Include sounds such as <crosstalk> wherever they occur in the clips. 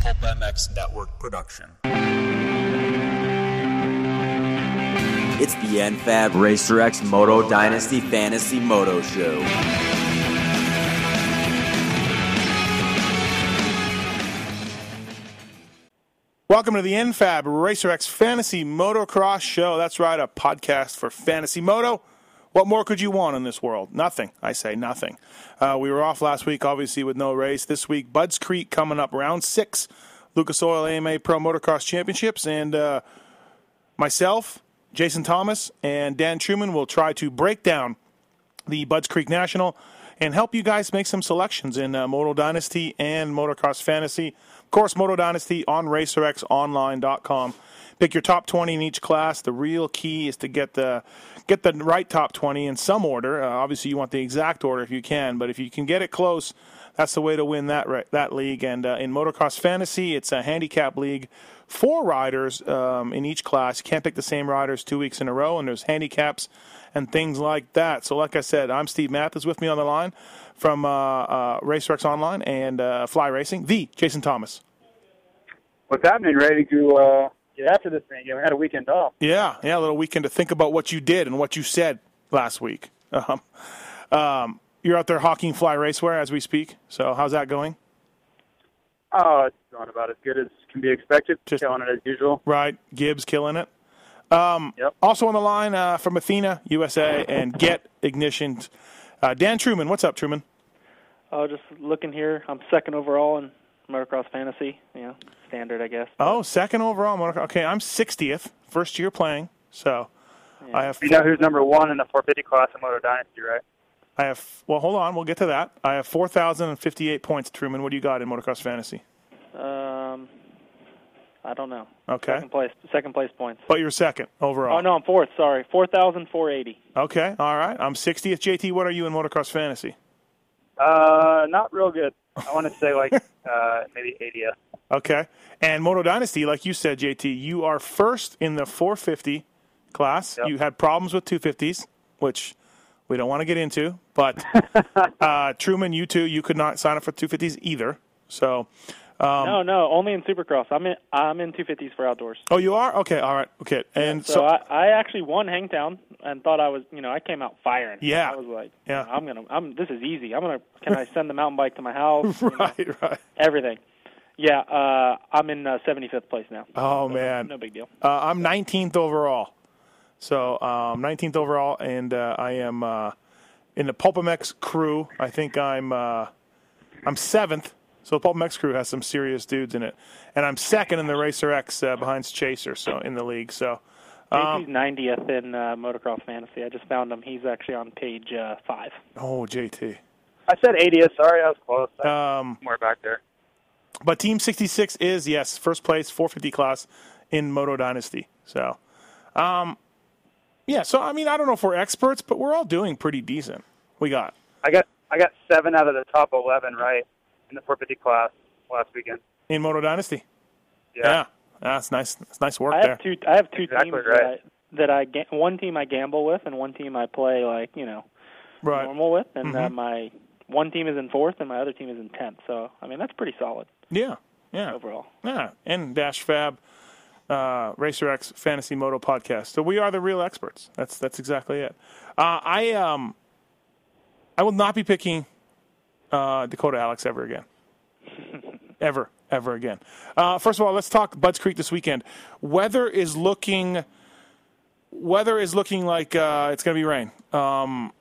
Pulp MX Network production. It's the NFAB Racer X Moto Dynasty Fantasy Moto Show. Welcome to the NFAB RacerX Fantasy Motocross Show. That's right, a podcast for Fantasy Moto. What more could you want in this world? Nothing. I say nothing. Uh, we were off last week, obviously, with no race. This week, Budds Creek coming up, round six, Lucas Oil AMA Pro Motocross Championships, and uh, myself, Jason Thomas, and Dan Truman will try to break down the Budds Creek National and help you guys make some selections in uh, Moto Dynasty and Motocross Fantasy. Of course, Moto Dynasty on RacerXOnline.com. Pick your top 20 in each class. The real key is to get the get the right top 20 in some order. Uh, obviously, you want the exact order if you can, but if you can get it close, that's the way to win that that league. And uh, in Motocross Fantasy, it's a handicap league. Four riders um, in each class. You can't pick the same riders two weeks in a row, and there's handicaps and things like that. So, like I said, I'm Steve Mathis with me on the line from uh, uh, RacerX Online and uh, Fly Racing, the Jason Thomas. What's happening? Ready to after this thing? You know, we had a weekend off. Yeah, yeah, a little weekend to think about what you did and what you said last week. <laughs> Um, um, you're out there hawking Fly Racewear as we speak. So, how's that going? Oh, it's going about as good as can be expected. Just- Killing it as usual. Right, Gibbs killing it. Um, Yep. Also on the line uh, from Athena USA and Get Ignition, uh, Dan Truman. What's up, Truman? Oh, just looking here. I'm second overall in motocross fantasy. You know, standard, I guess. Oh, second overall. motor- Okay, I'm 60th, first year playing. So I have. You know who's number one in the 450 class in Moto Dynasty, right? I have. Well, hold on. We'll get to that. I have 4,058 points, Truman. What do you got in motocross fantasy? Um, I don't know. Okay. Second place. Second place points. But you're second overall. Oh no, I'm fourth. Sorry, four thousand four eighty. Okay. All right. I'm 60th. JT, what are you in motocross fantasy? Uh, not real good. I want to say like uh, maybe 80th. Okay. And Moto Dynasty, like you said, JT, you are first in the 450 class. Yep. You had problems with 250s, which we don't want to get into. But <laughs> uh, Truman, you too, you could not sign up for 250s either. So, um, no, no, only in Supercross. I'm in. I'm in 250s for outdoors. oh, you are okay. All right. Okay. And So, so, I, I actually won Hangtown and thought I was. You know, I came out firing. Yeah. I was like, Yeah. I'm gonna. I'm. This is easy. I'm gonna. Can I send the mountain bike to my house? <laughs> You know, right, right. everything. Yeah, uh, I'm in uh, 75th place now. Oh man, No big deal. Uh, I'm 19th overall. So um, 19th overall, and uh, I am uh, in the PulpMX crew. I think I'm uh, I'm seventh. So Paul PulpMX crew has some serious dudes in it, and I'm second in the Racer X uh, behind Chaser. So in the league. So um, JT's 90th in uh, motocross fantasy. I just found him. He's actually on page uh, five. oh JT. I said 80th. Sorry, I was close. Um, More back there. but Team 66 is yes first place 450 class in Moto Dynasty. So, um, yeah. So I mean I don't know if we're experts, but we're all doing pretty decent. We got I got I got seven out of the top 11 right in the 450 class last weekend. in Moto Dynasty. Yeah. Yeah, that's nice. That's nice work I there. have two. I have two Exactly teams right. that I, that I one team I gamble with, and one team I play like you know Right. normal with, and uh, Mhm. my one team is in fourth, and my other team is in tenth. So I mean that's pretty solid Yeah. Yeah. overall. Yeah. And Dash Fab, uh, Racer X Fantasy Moto Podcast. So we are the real experts. That's that's exactly it. Uh, I um, I will not be picking uh, Dakota Alix ever again. ever, ever again. Uh, first of all, let's talk Budds Creek this weekend. Weather is looking. Weather is looking like uh, it's going to be rain, um,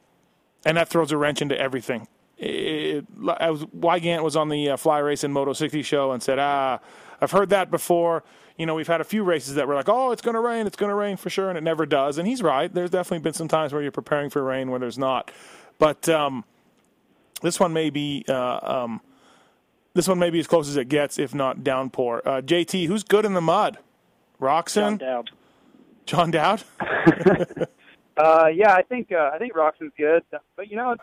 and that throws a wrench into everything. It, I was Weigandt was on the uh, Fly Race and Moto 60 show and said, "Ah, I've heard that before. You know, we've had a few races that were like, oh, it's going to rain, it's going to rain for sure, and it never does." And he's right. There's definitely been some times where you're preparing for rain where there's not, but um, this one may be. Uh, um, this one may be as close as it gets, if not downpour. Uh, JT, who's good in the mud? Roczen, John Dowd. John Dowd. <laughs> <laughs> Uh, yeah, I think uh, I think Roczen's good, but you know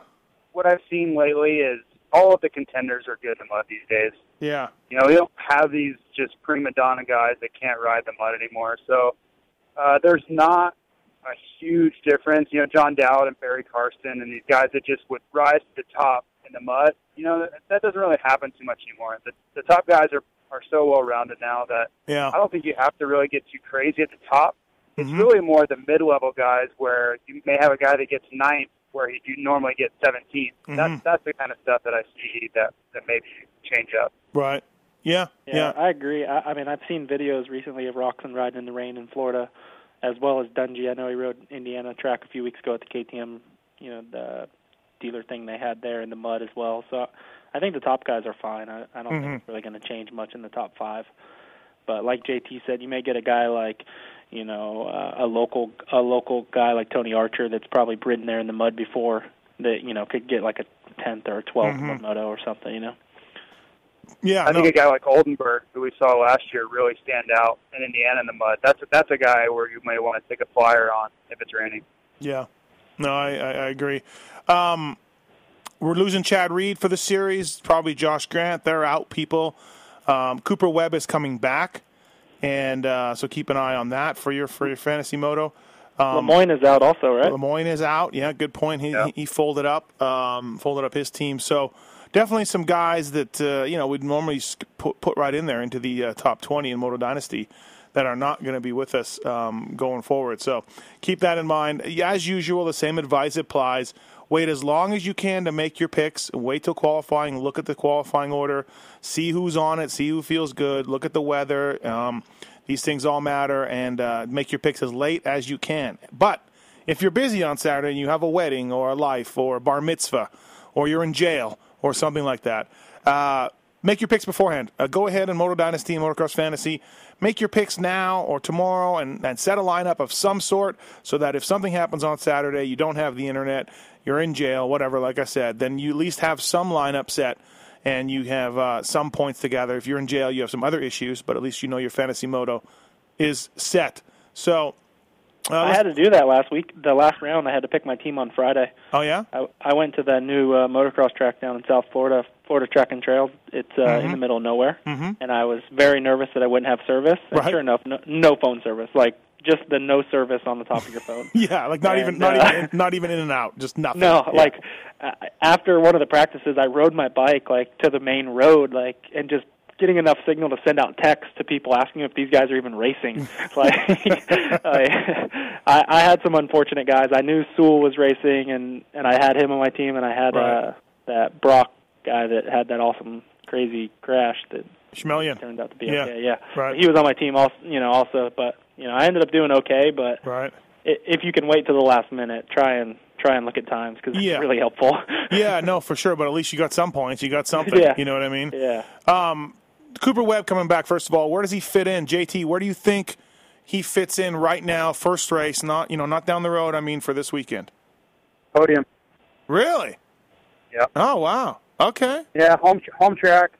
what I've seen lately is all of the contenders are good in mud these days. Yeah, You know, we don't have these just prima donna guys that can't ride the mud anymore. So uh, there's not a huge difference. You know, John Dowd and Barry Carson and these guys that just would rise to the top in the mud. You know, that, that doesn't really happen too much anymore. The, the top guys are are so well rounded now that Yeah. I don't think you have to really get too crazy at the top. It's Mhm. really more the mid level guys where you may have a guy that gets ninth where you normally get 17th. Mhm. That's that's the kind of stuff that I see that that maybe change up. Right. Yeah. Yeah, Yeah. I agree. I, I mean, I've seen videos recently of Roczen riding in the rain in Florida, as well as Dungey. I know he rode Indiana track a few weeks ago at the KTM, you know, the dealer thing they had there in the mud as well. So I think the top guys are fine. I, I don't think Mhm. it's really going to change much in the top five. But like JT said, you may get a guy like, you know, uh, a local a local guy like Tony Archer that's probably ridden there in the mud before that you know could get like a tenth or a 12th Mhm. moto or something. You know. Yeah. I no. think a guy like Oldenburg, who we saw last year, really stand out in Indiana in the mud. That's that's a guy where you may want to take a flyer on if it's raining. Yeah. No, I, I, I agree. Um, we're losing Chad Reed for the series, probably Josh Grant. They're out, people. Um, Cooper Webb is coming back, and uh, so keep an eye on that for your for your fantasy moto. Um, Lemoine is out also, right? Lemoine is out. Yeah, good point. He Yeah. he, he folded up, um, folded up his team. So definitely some guys that uh, you know we'd normally put put right in there into the uh, top twenty in Moto Dynasty that are not going to be with us um, going forward. So keep that in mind. As usual, the same advice applies. Wait as long as you can to make your picks. Wait till qualifying. Look at the qualifying order. See who's on it. See who feels good. Look at the weather. Um, these things all matter, and uh, make your picks as late as you can. But if you're busy on Saturday and you have a wedding or a life or a bar mitzvah or you're in jail or something like that, uh, make your picks beforehand. Uh, go ahead and Moto Dynasty and Motocross Fantasy. Make your picks now or tomorrow and, and set a lineup of some sort so that if something happens on Saturday, you don't have the internet, you're in jail, whatever, like I said, then you at least have some lineup set and you have uh, some points together. If you're in jail, you have some other issues, but at least you know your fantasy moto is set. So, uh, I had to do that last week. The last round, I had to pick my team on Friday. oh yeah, I, I went to the new uh, motocross track down in South Florida, Florida Track and Trail. It's uh, Mm-hmm. in the middle of nowhere, and I was very nervous that I wouldn't have service. And Right. sure enough, no, no phone service. Like just the no service on the top of your phone. <laughs> yeah, like not even not uh, even not even in and out, just nothing. No, Yeah. like uh, after one of the practices, I rode my bike like to the main road, like and just getting enough signal to send out texts to people asking if these guys are even racing. like <laughs> I, I, had some unfortunate guys. I knew Sewell was racing, and and I had him on my team, and I had Right. uh, that Brock guy that had that awesome crazy crash that Schmelian. turned out to be Yeah, okay. Yeah, right. He was on my team also, you know, also, but you know, I ended up doing okay. But Right. if you can wait to the last minute, try and try and look at times because Yeah. it's really helpful. <laughs> Yeah, no, for sure. But at least you got some points. You got something. Yeah. You know what I mean? yeah. Cooper Webb coming back. First of all, where does he fit in? JT, where do you think he fits in right now? First race, not you know, not down the road. I mean, for this weekend. Podium. Really? Yeah. Oh wow. Okay. Yeah, home home track.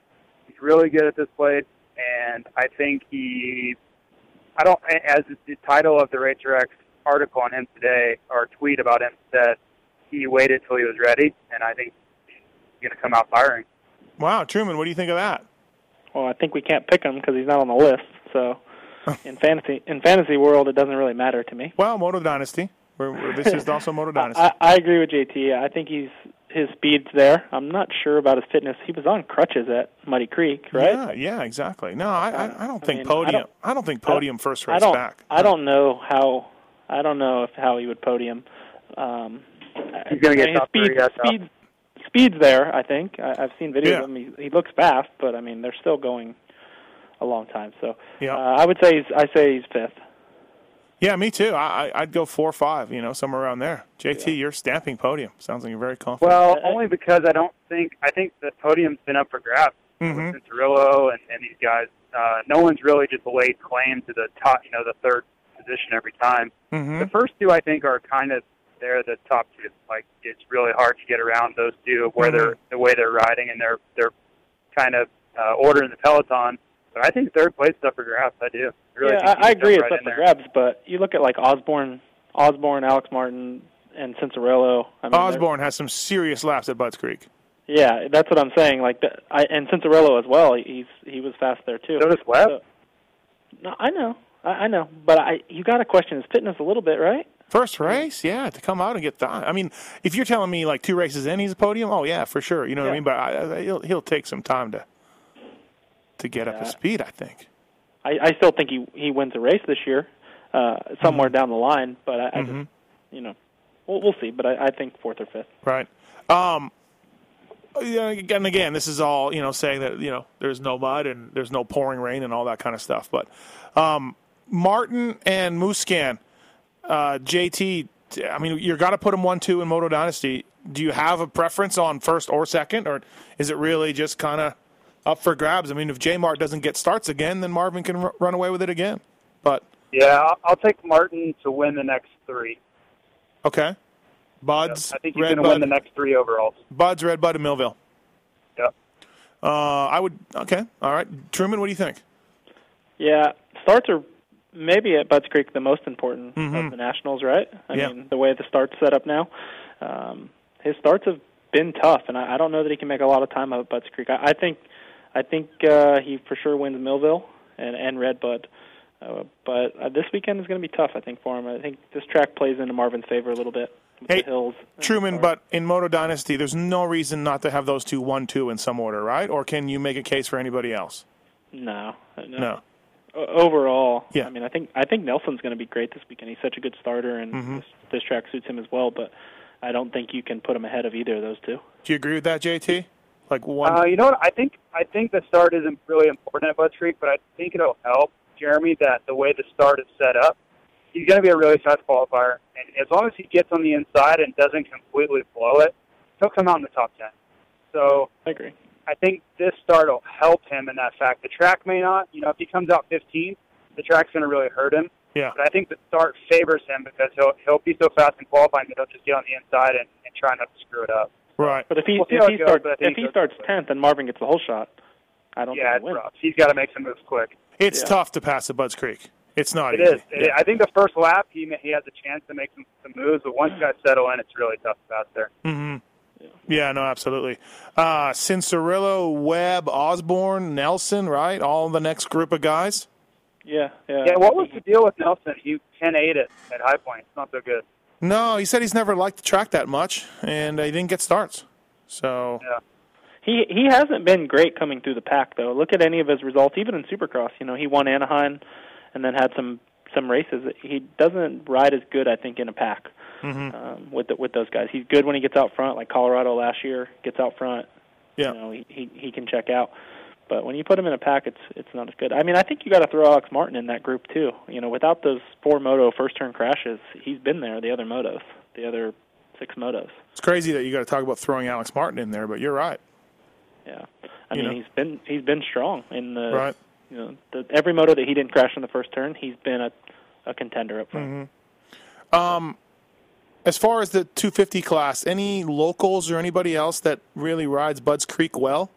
He's really good at this place, and I think he. I don't. As the title of the Racer X article on him today, or tweet about him said, he waited till he was ready, and I think he's going to come out firing. Wow, Truman, what do you think of that? Well, I think we can't pick him because he's not on the list. So, in fantasy in fantasy world, it doesn't really matter to me. Well, Moto Dynasty. We're, we're, this is also Moto <laughs> Dynasty. I, I agree with JT. I think he's his speed's there. I'm not sure about his fitness. He was on crutches at Muddy Creek, right? Yeah, yeah, exactly. No, I, I, I don't I think mean, I podium. don't- I don't think podium first race I don't. back. I don't know how. I don't know if how he would podium. Um, He's gonna get I mean, his top speed, three, yeah, speed, speed's there. I think I, I've seen videos Yeah. of him. He, he looks fast, but I mean, they're still going a long time. So Yeah. uh, I would say he's. I say he's fifth. Yeah, me too. I, I- I'd go four or five. You know, somewhere around there. JT, you're stamping podium. Sounds like you're very confident. Well, only because I don't think I think the podium's been up for grabs Mhm. with Cianciarulo and, and these guys. Uh, no one's really just laid claim to the top, you know, the third position every time. Mhm. The first two, I think, are kind of they're the top two. Like it's really hard to get around those two where Mm-hmm. they're the way they're riding and they're they're kind of uh, ordering the peloton. But I think third place is up for grabs. I do. I really yeah, think I, I he's agree. It's right up for grabs, but you look at like Osborne, Osborne, Alex Martin, and Cianciarulo. I mean, Osborne has some serious laps at Budds Creek. Yeah, that's what I'm saying. Like, the, I and Cianciarulo as well. He's he was fast there too. So does Webb. So- no, I know, I, I know, but I you got to question his fitness a little bit, right? First race, yeah, to come out and get the. I mean, if you're telling me like two races in, he's a podium. Oh yeah, for sure. You know what I mean? But I, I, he'll he'll take some time to to get up to speed. I think. I, I still think he he wins a race this year, uh, somewhere Mm-hmm. down the line. But I, I just, you know, we'll we'll see. But I, I think fourth or fifth. Right. Um, yeah, and again, this is all you know, saying that you know there's no mud and there's no pouring rain and all that kind of stuff. But um, Martin and Musquin, uh, JT. I mean, you're got to put them one two in Moto Dynasty. Do you have a preference on first or second, or is it really just kind of up for grabs? I mean, if J Mart doesn't get starts again, then Marvin can r- run away with it again. But Yeah, I'll, I'll take Martin to win the next three. okay, Buds, I think he's Red going to win the next three overalls. Buds, Red Bud, and Millville. Yep. Uh, I would. Okay, all right. Truman, what do you think? Yeah, starts are maybe at Budds Creek the most important Mm-hmm. of the Nationals, right? I Yeah. mean, the way the start's set up now, um, his starts have been tough, and I, I don't know that he can make a lot of time out of Budds Creek. I, I think, I think uh, he for sure wins Millville and and Red Bud. Uh, but uh, this weekend is going to be tough, I think, for him. I think this track plays into Marvin's favor a little bit with Hey, the hills. Truman, but in Moto Dynasty, there's no reason not to have those two one two in some order, right? Or can you make a case for anybody else? no, no, No. O- overall, Yeah. I mean, I think I think Nelson's going to be great this weekend. He's such a good starter, and Mm-hmm. this, this track suits him as well. But I don't think you can put him ahead of either of those two. Do you agree with that, JT? Like one. Uh, you know what? I think I think the start isn't really important at Budds Creek, but I think it'll help Jeremy that the way the start is set up, he's going to be a really fast qualifier, and as long as he gets on the inside and doesn't completely blow it, he'll come out in the top ten. So I agree. I think this start will help him in that fact. The track may not. You know, if he comes out 15th, the track's going to really hurt him. yeah. But I think the start favors him because he'll he'll be so fast in qualifying that he'll just get on the inside and, and try not to screw it up. Right. But if he We'll if he goes, starts but I think if he starts tenth then Marvin gets the whole shot, I don't Yeah, think it's he'll win. rough. He's got to make some moves quick. It's Yeah. tough to pass at Budds Creek. It's not It easy. is. It- I think the first lap he ma- he has a chance to make some, some moves, but once you guys settle in, it's really tough to pass there. Mm-hmm. Yeah, no, absolutely. Uh, Cianciarulo, Webb, Osborne, Nelson, right? All the next group of guys. Yeah, yeah. Yeah, what was the deal with Nelson? He 10-8 it at High Point. It's not so good. No, he said he's never liked the track that much, and he didn't get starts. So Yeah. He he hasn't been great coming through the pack though. Look at any of his results, even in Supercross. You know, he won Anaheim, and then had some some races. He doesn't ride as good, I think, in a pack um, with the, with those guys. He's good when he gets out front, like Colorado last year gets out front. yeah, You know, he he, he can check out. But when you put him in a pack, it's it's not as good. I mean, I think you got to throw Alex Martin in that group too. You know, without those four moto first turn crashes, he's been there. The other motos, the other six motos. it's crazy that you got to talk about throwing Alex Martin in there, but you're right. Yeah, I You mean know. he's been he's been strong in the Right. you know the, every moto that he didn't crash in the first turn, he's been a a contender up front. Mm-hmm. As far as the 250 class, any locals or anybody else that really rides Budds Creek well?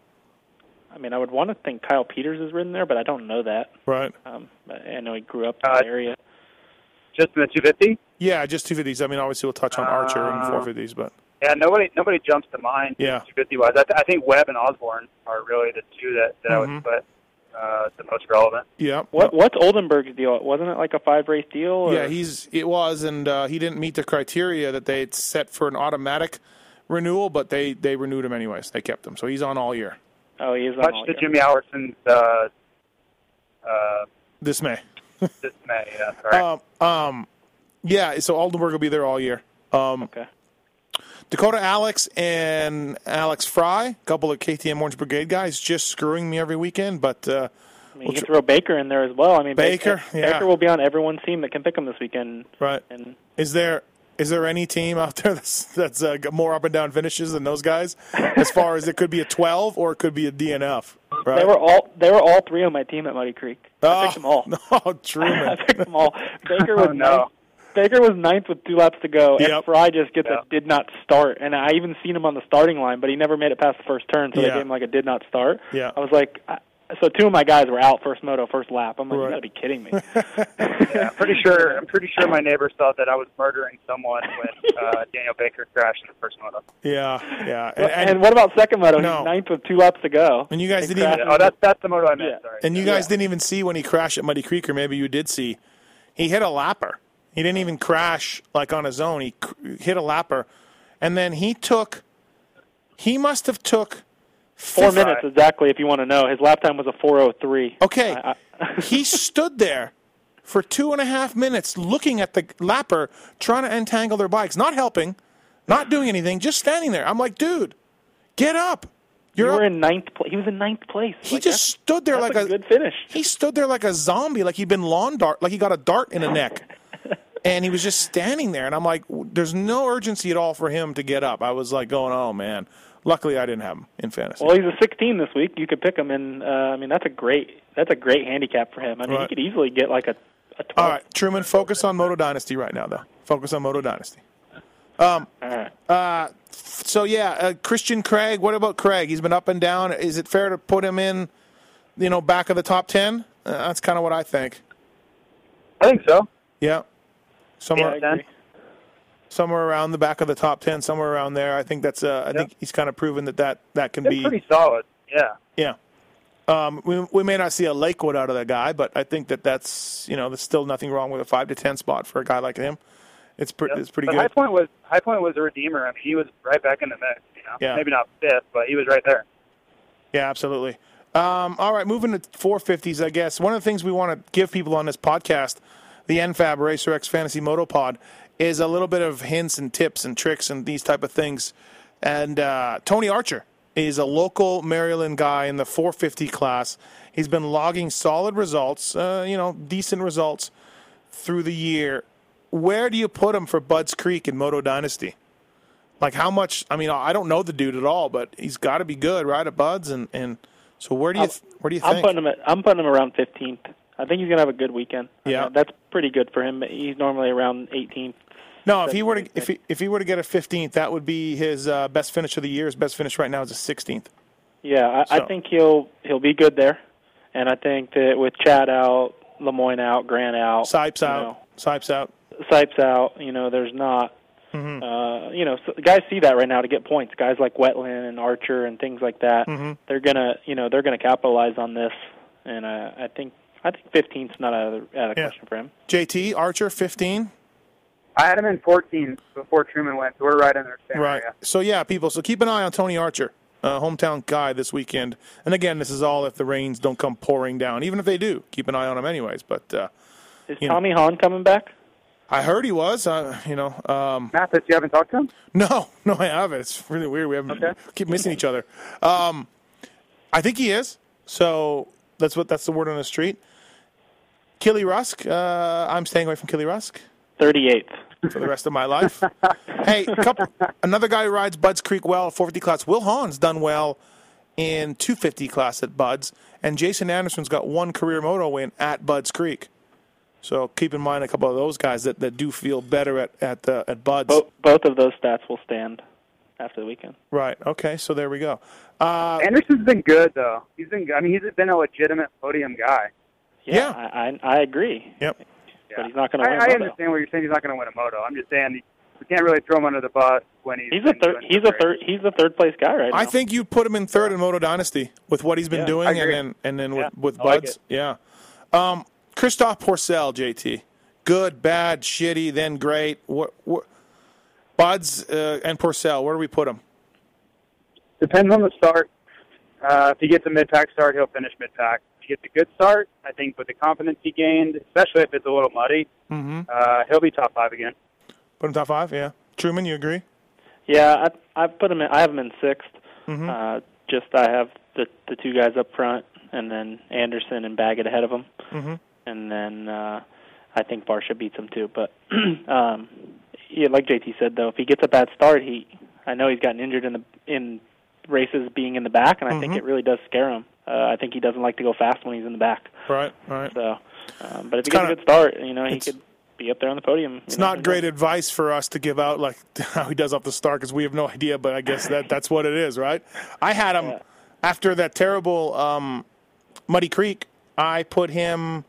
I mean, I would want to think Kyle Peters has ridden there, but I don't know that. Right. Um, I I know he grew up in Uh, the area. Just in the 250? Yeah, just 250s. I mean, obviously we'll touch on Archer and Uh, 450s, but Yeah, nobody nobody jumps to mind. Yeah. 250 wise. I, th- I think Webb and Osborne are really the two that, that I Mhm. would put uh, the most relevant. yeah. What what's Oldenburg's deal? Wasn't it like a five race deal? Or? Yeah, he's it was, and uh, he didn't meet the criteria that they had set for an automatic renewal, but they they renewed him anyways. They kept him, so he's on all year. oh he is on Much all to year. Jimmy Albertson's uh, uh, This May. dismay. Yeah, sorry. <laughs> Um, um, yeah. So Oldenburg will be there all year. Um, Okay. Dakota Alix and Alex Frye, a couple of KTM Orange Brigade guys, just screwing me every weekend. But uh, I mean, Well, you can tr- throw Baker in there as well. I mean, Baker, yeah. Baker will be on everyone's team that can pick him this weekend. right, And is there is there any team out there <laughs> that's that's uh, got more up and down finishes than those guys? As far as it could be a twelve or it could be a DNF. Right. they were all they were all three on my team at Muddy Creek. I oh, picked them all. <laughs> No, <laughs> I Truman. picked them all. Baker was Oh, no. Ninth. Baker was ninth with two laps to go, and Yep. Frye just gets Yeah. a did not start. And I even seen him on the starting line, but he never made it past the first turn, so Yeah. they gave him like a did not start. Yeah. I was like, I, so two of my guys were out first moto, first lap. I'm like, Right. you gotta be kidding me. <laughs> yeah, I'm pretty sure. I'm pretty sure my neighbors thought that I was murdering someone when uh, Daniel Baker crashed in the first moto. Yeah, yeah, and, and, and, what about second moto? No. He's ninth with two laps to go. and you guys They didn't even oh, that's that's the moto I meant. Yeah. Sorry. And you guys didn't even see when he crashed at Muddy Creek, or maybe you did see. He hit a lapper. He didn't even crash like on his own. He hit a lapper, and then he took. He must have took Four minutes exactly, if you want to know. His lap time was a 4:03. Okay. I- I- <laughs> he stood there for two and a half minutes looking at the lapper trying to entangle their bikes, not helping, not doing anything, just standing there. I'm like, dude, get up. you You're were up. in ninth. Pl- he was in ninth place. He Like, just stood there like a good finish. He stood there like a zombie, like he'd been lawn dart, like he got a dart in the neck. <laughs> and he was just standing there. And I'm like, there's no urgency at all for him to get up. I was like going, oh, man. Luckily, I didn't have him in fantasy. Well, he's a 16 this week. You could pick him, and uh, I mean that's a great that's a great handicap for him. I mean Right. he could easily get like a a 12. all right, Truman, focus on Moto Dynasty right now, though. Focus on Moto Dynasty. Um, All right. Uh, so yeah, uh, Christian Craig. What about Craig? He's been up and down. Is it fair to put him in, you know, back of the top ten? Uh, that's kind of what I think. I think so. Yeah, somewhere, Yeah, somewhere around the back of the top ten, somewhere around there. I think that's. Uh, I think he's kind of proven that that, that can That's be. pretty solid. Yeah. Yeah. Um, we we may not see a Lakewood out of that guy, but I think that that's you know there's still nothing wrong with a five to ten spot for a guy like him. It's pretty Yep. it's pretty but good. High Point was High Point was a redeemer. I mean, he was right back in the mix. You know, Yeah. maybe not fifth, but he was right there. Yeah, absolutely. Um, all right, moving to 450s, I guess. One of the things we want to give people on this podcast, the NFAB Racer X Fantasy Moto Pod, is a little bit of hints and tips and tricks and these type of things. And uh, Tony Archer is a local Maryland guy in the 450 class. He's been logging solid results, uh, you know, decent results through the year. Where do you put him for Budds Creek in Moto Dynasty? Like how much? I mean, I don't know the dude at all, but he's got to be good, right? At Buds, and and so where do you th- where do you I'm think? putting him at, I'm putting him around 15th. I think he's gonna have a good weekend. Yeah. That's pretty good for him. He's normally around 18th. no, if he were to if he if he were to get a 15th, that would be his uh, best finish of the year. His best finish right now is a 16th. Yeah, I, So- I think he'll he'll be good there, and I think that with Chad out, Lemoine out, Grant out, Sipes out, know, Sipes out. Sipes out, you know, there's not. Mm-hmm. Uh, you know, so guys see that right now to get points. Guys like Wetland and Archer and things like that, Mm-hmm. they're gonna, you know, they're gonna capitalize on this. And uh, I think, I think 15th's not out of, the- out of Yeah. question for him. JT Archer 15. I had him in 14 before Truman went, so we're right in their same Right. area. So yeah, people. So keep an eye on Tony Archer, uh, hometown guy this weekend. And again, this is all if the rains don't come pouring down. Even if they do, keep an eye on him anyways. But uh, Is You know. Tommy Hahn coming back? I heard he was. Uh, you know. Um, Mathis, you haven't talked to him? <laughs> No, no, I haven't. It's really weird. We haven't Okay. keep missing each other. Um, I think he is. So that's what that's the word on the street. Killy Rusk. Uh, I'm staying away from Killy Rusk 38th. for the rest of my life. hey, couple, another guy who rides Budds Creek well, 450 class. Will Hahn's done well in 250 class at Bud's, and Jason Anderson's got one career moto win at Budds Creek. So keep in mind a couple of those guys that, that do feel better at at uh, at Budds. Both, both of those stats will stand after the weekend. Right. Okay. So there we go. Uh, Anderson's been good though. He's been. I mean, he's been a legitimate podium guy. Yeah. I, I, I agree. Yep. But he's not going to win. a I moto. understand what you're saying. He's not going to win a moto. I'm just saying we can't really throw him under the bus when he's. He's a third. He's a third. He's a third place guy right now. I think you put him in third in Moto Dynasty with what he's been Yeah, doing, and then and then with Yeah, with I like Buds. it. yeah. Um, Christophe Pourcel, JT, good, bad, shitty, then great. What, what Buds uh, and Porcel, where do we put him? Depends on the start. Uh, if he gets a mid-pack start, he'll finish mid-pack. If he gets a good start, I think with the confidence he gained, especially if it's a little muddy, Mm-hmm. uh, he'll be top five again. Put him top five. Yeah. Truman, you agree? Yeah, I I put him. In, I have him in 6th Mhm. Uh, just I have the the two guys up front, and then Anderson and Baggett ahead of him, Mhm. and then uh, I think Barcia beats him too. But <clears throat> um, yeah, like JT said though, if he gets a bad start, he I know he's gotten injured in the in races being in the back, and I think Mhm. it really does scare him. Uh, I think he doesn't like to go fast when he's in the back. Right. Right. So, um, but if he kinda- gets a good start, you know, he could be up there on the podium. It's not great advice for us to give out like <laughs> how he does off the start because we have no idea. But I guess that that's what it is, right? I had him Yeah. after that terrible um, Muddy Creek. I put him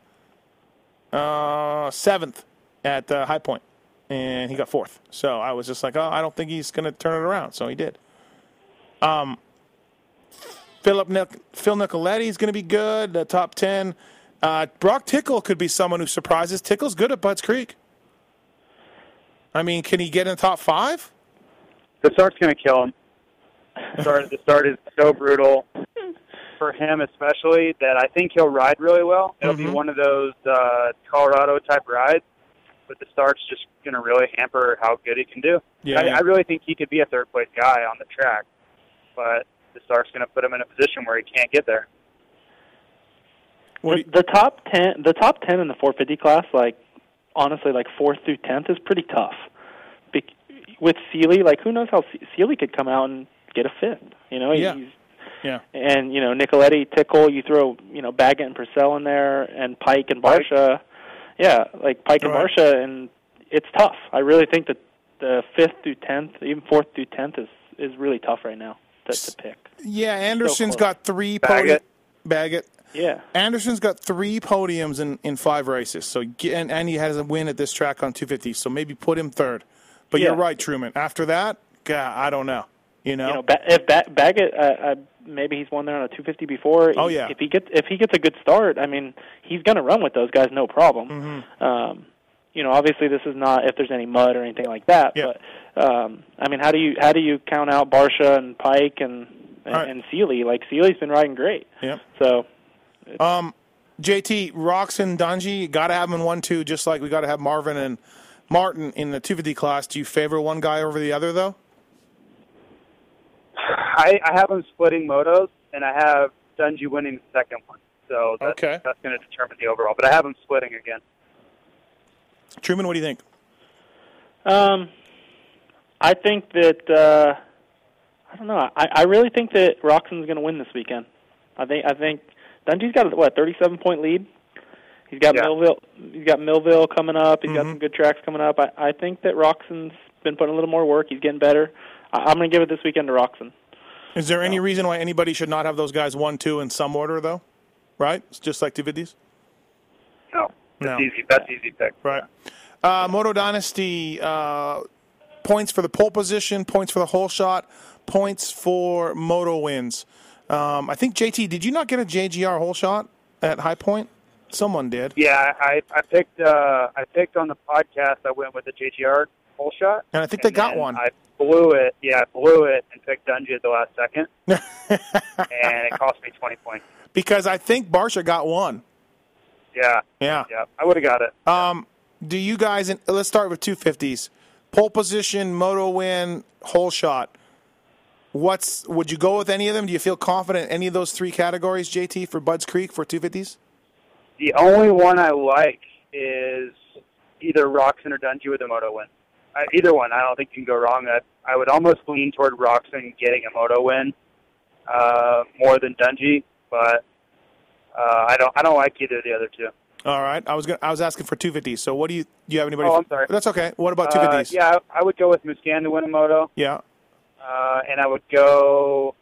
uh, seventh at uh, High Point, and he got fourth. So I was just like, oh, I don't think he's going to turn it around. So he did. Um, Philip Nic- Phil Nicoletti is going to be good. The top ten. Uh, Broc Tickle could be someone who surprises. Tickle's good at Budds Creek. I mean, can he get in the top five? The start's going to kill him. start the start is so brutal for him, especially that I think he'll ride really well. It'll be Mhm. one of those uh, Colorado type rides, but the start's just going to really hamper how good he can do. Yeah, I, yeah. I really think he could be a third place guy on the track, but the start's going to put him in a position where he can't get there. The, the top ten, the top ten in the 450 class, like honestly, like fourth through tenth is pretty tough. Be- with Seely, like who knows how Se- Seely could come out and get a fifth? You know, Yeah. he's yeah. and you know Nicoletti, Tickle, you throw you know Baggett and Pourcel in there, and Peick and Peick. Barcia. Yeah, like Peick and Right. Barcia, and it's tough. I really think that the fifth through tenth, even fourth through tenth, is is really tough right now to, to pick. Yeah, Anderson's close. got three Baggett. podiums. Baggett. Yeah, Anderson's got three podiums in, in five races. So and, and he has a win at this track on 250. So maybe put him third. But you're right, Truman. After that, God, I don't know. You know, you know, ba- if ba- Baggett, uh, uh, maybe he's won there on a 250 before. Oh, yeah. If he gets if he gets a good start, I mean, he's going to run with those guys, no problem. Mm-hmm. Um, you know, obviously this is not if there's any mud or anything like that. Yeah. But um, I mean, how do you how do you count out Barcia and Peick and and, All right. and Seely? Like Seely's been riding great. Yep. So Um, JT, and Dungey got to have them in one two, just like we got to have Marvin and Martin in the 250 class. Do you favor one guy over the other, though? I, I have them splitting motos, and I have Dungey winning the second one. So that's, Okay. that's going to determine the overall. But I have them splitting again. Truman, what do you think? Um, I think that uh, I don't know. I, I really think that Roczen's going to win this weekend. I think I think Dungey's got a what thirty-seven point lead. He's got Yeah. Millville. He's got Millville coming up. He's got Mhm. some good tracks coming up. I, I think that Roczen's been putting a little more work. He's getting better. I, I'm going to give it this weekend to Roczen. Is there any reason why anybody should not have those guys one two in some order, though? Right? It's just like 250s? No, that's easy. That's easy pick. Right. Uh, Moto Dynasty uh, points for the pole position, points for the whole shot, points for moto wins. Um, I think JT, did you not get a JGR whole shot at High Point? Someone did, Yeah, I I picked uh I picked on the podcast. I went with the JGR full shot, and I think they got one. I blew it. Yeah, I blew it and picked Dungey at the last second, <laughs> and it cost me twenty points. because I think Barcia got one. Yeah, Yeah. yeah, I would have got it. Um, do you guys? In, let's start with 250s. Pole position, moto win, whole shot. What's would you go with any of them? Do you feel confident in any of those three categories, JT, for Budds Creek for 250s? The only one I like is either Roczen or Dungey with a moto win. I, either one, I don't think you can go wrong. I, I would almost lean toward Roczen getting a moto win uh, more than Dungey, but uh, I don't. I don't like either of the other two. All right. I was gonna, I was asking for 250s. So what do you do you have anybody? Oh, I'm sorry. That's okay. What about Uh, 250s? yeah, I would go with Musquin to moto, Yeah. uh, and I would go.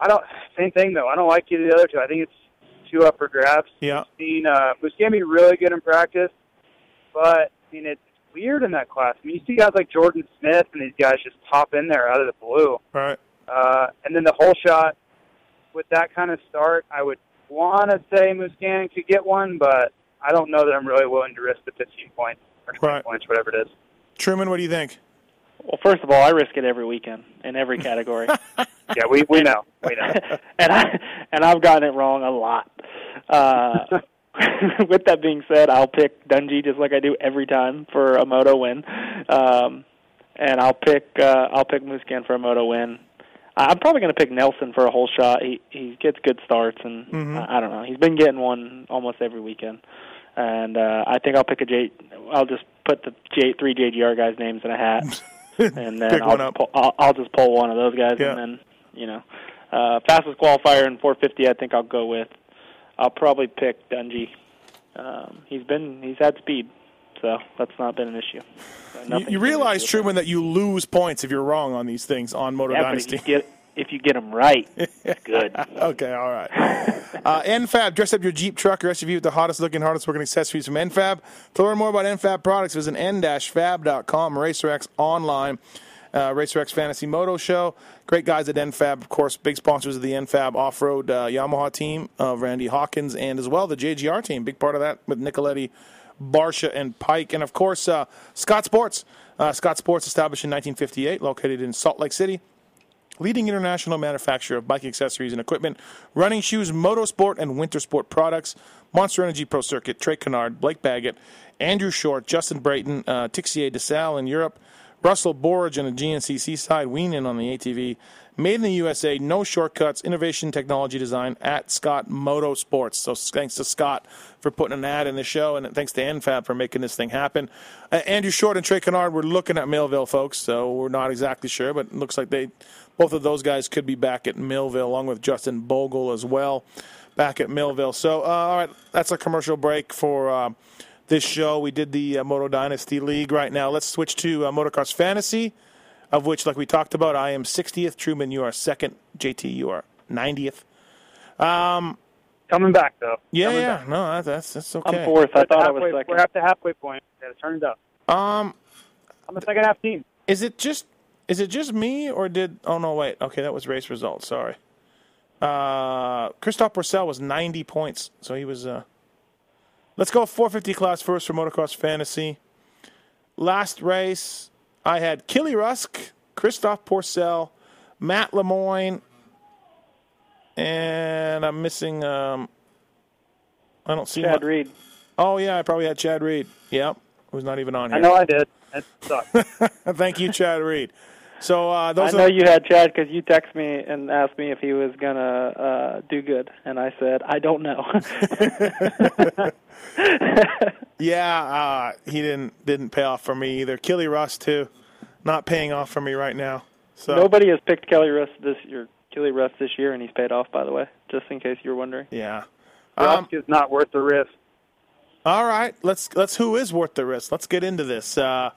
I don't. Same thing though. I don't like either of the other two. I think it's two up for grabs. Yeah. I've seen uh, Musquin be really good in practice, but I mean it's weird in that class. I mean you see guys like Jordan Smith and these guys just pop in there out of the blue, All right. uh, and then the whole shot with that kind of start, I would want to say Musquin could get one, but I don't know that I'm really willing to risk the 15 points or 20 Right. points, whatever it is. Truman, what do you think? Well, first of all, I risk it every weekend in every category. <laughs> Yeah, we we know, we know. <laughs> and I and I've gotten it wrong a lot. Uh, <laughs> with that being said, I'll pick Dungey just like I do every time for a moto win, um, and I'll pick uh, I'll pick Musquin for a moto win. I'm probably going to pick Nelson for a whole shot. He he gets good starts, and Mhm. I, I don't know. He's been getting one almost every weekend, and uh, I think I'll pick a J. I'll just put the J three JGR guys' names in a hat, <laughs> and then I'll. Pull, I'll I'll just pull one of those guys, Yeah. and then you know, uh, fastest qualifier in 450. I think I'll go with. I'll probably pick Dungey. Um, he's been he's had speed, so that's not been an issue. So You, you realize. Truman, that you lose points if you're wrong on these things on Moto Yeah, but if you get if you get them right, it's <laughs> good. okay, all right. Uh, NFAB, dress up your Jeep truck or SUV with the hottest looking, hardest working accessories from NFAB. To learn more about NFAB products, visit n-fab.com, RacerX online, uh, RacerX Fantasy Moto Show. Great guys at NFAB, of course, big sponsors of the NFAB off-road uh, Yamaha team of Randy Hawkins and as well the JGR team, big part of that with Nicoletti, Barcia, and Peick. And of course, uh, Scott Sports. Uh, Scott Sports established in 1958, located in Salt Lake City leading international manufacturer of bike accessories and equipment, running shoes, motorsport, and winter sport products. Monster Energy Pro Circuit, Trey Canard, Blake Baggett, Andrew Short, Justin Brayton, uh, Tixier DeSalle in Europe, Russell Borge on the GNCC side, Weenan on the ATV. Made in the USA, no shortcuts, innovation, technology design at Scott Motorsports. So thanks to Scott for putting an ad in the show, and thanks to NFAB for making this thing happen. Uh, Andrew Short and Trey Canard, we're looking at Millville, folks, so we're not exactly sure, but it looks like they, both of those guys could be back at Millville, along with Justin Bogle as well, back at Millville. So, uh, all right, that's a commercial break for. Uh, this show. We did the uh, Moto Dynasty League right now. Let's switch to uh, Motocross Fantasy, of which, like we talked about, I am 60th. Truman, you are second. JT, you are 90th. Um, Coming back though. yeah, Coming yeah, back. no, that's that's okay. I'm fourth. I We're at the thought I was halfway- second. We're at the halfway point. Gotta turn it up. Um, I'm the second half team. is it just is it just me or did? Oh no, wait. Okay, that was race results. Sorry. Uh, Christophe Pourcel was 90 points, so he was. Uh, let's go 450 class first for Motocross Fantasy. Last race, I had Killy Rusk, Christophe Pourcel, Matt Lemoine, and I'm missing. Um, I don't see. Chad my- Reed. Oh yeah, I probably had Chad Reed. Yep, who's not even on here. I know I did. That sucks. <laughs> Thank you, Chad Reed. So uh, I know are you had Chad because you texted me and asked me if he was gonna uh, do good, and I said I don't know. <laughs> <laughs> yeah. Uh, he didn't didn't pay off for me either. Killy Rusk too, not paying off for me right now. So Nobody has picked Killy Rusk this year. Killy Rusk this year, and he's paid off. By the way, just in case you're wondering. yeah. Um, Rusk is not worth the risk. all right. Let's let's who is worth the risk. Let's get into this. Uh,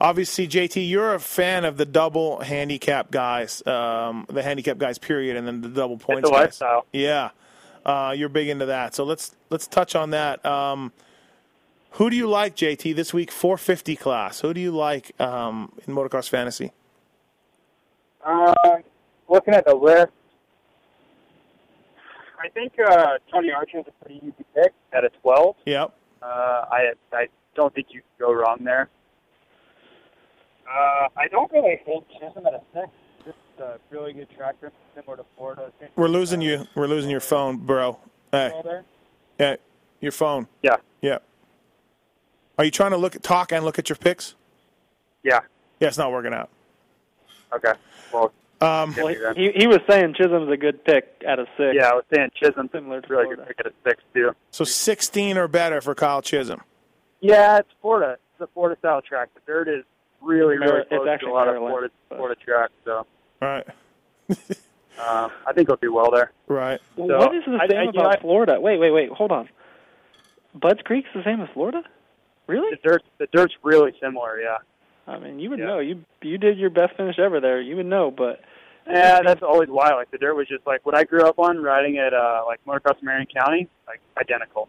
obviously, JT, you're a fan of the double handicap guys, um, the handicap guys, period, and then the double points a guys. lifestyle. Yeah, uh, you're big into that. So let's let's touch on that. Um, who do you like, JT, this week? 450 class. Who do you like um, in motocross fantasy? Uh, looking at the list, I think uh, Tony Archer is a pretty easy pick at a 12. Yep. Uh, I I don't think you can go wrong there. Uh, I don't really hate Chisholm at a six. Just a really good tractor, similar to Florida. We're losing you. We're losing your phone, bro. Hey, yeah, your phone. Yeah, Yeah. Are you trying to look at talk and look at your picks? yeah. Yeah, it's not working out. Okay. Well, Um, Well, he he was saying Chisholm's a good pick at a six. yeah, I was saying Chisholm's Similar to really Florida. good pick at a six too. so 16 or better for Kyle Chisholm. Yeah, it's Florida. It's a Florida style track. The dirt is really, really Mar- it's close to actually a lot of Maryland, Florida, but- Florida tracks. So All right. <laughs> um, I think he'll do well there. Right. Well, So, what is the same I- you about I- Florida? Wait, wait, wait. Hold on. Budds Creek's the same as Florida? Really? The dirt, the dirt's really similar. Yeah. I mean, you would Yeah. know. You you did your best finish ever there. You would know, but Yeah, that's always why. Like the dirt was just like what I grew up on, riding at uh, like motocross in Marion County, like identical,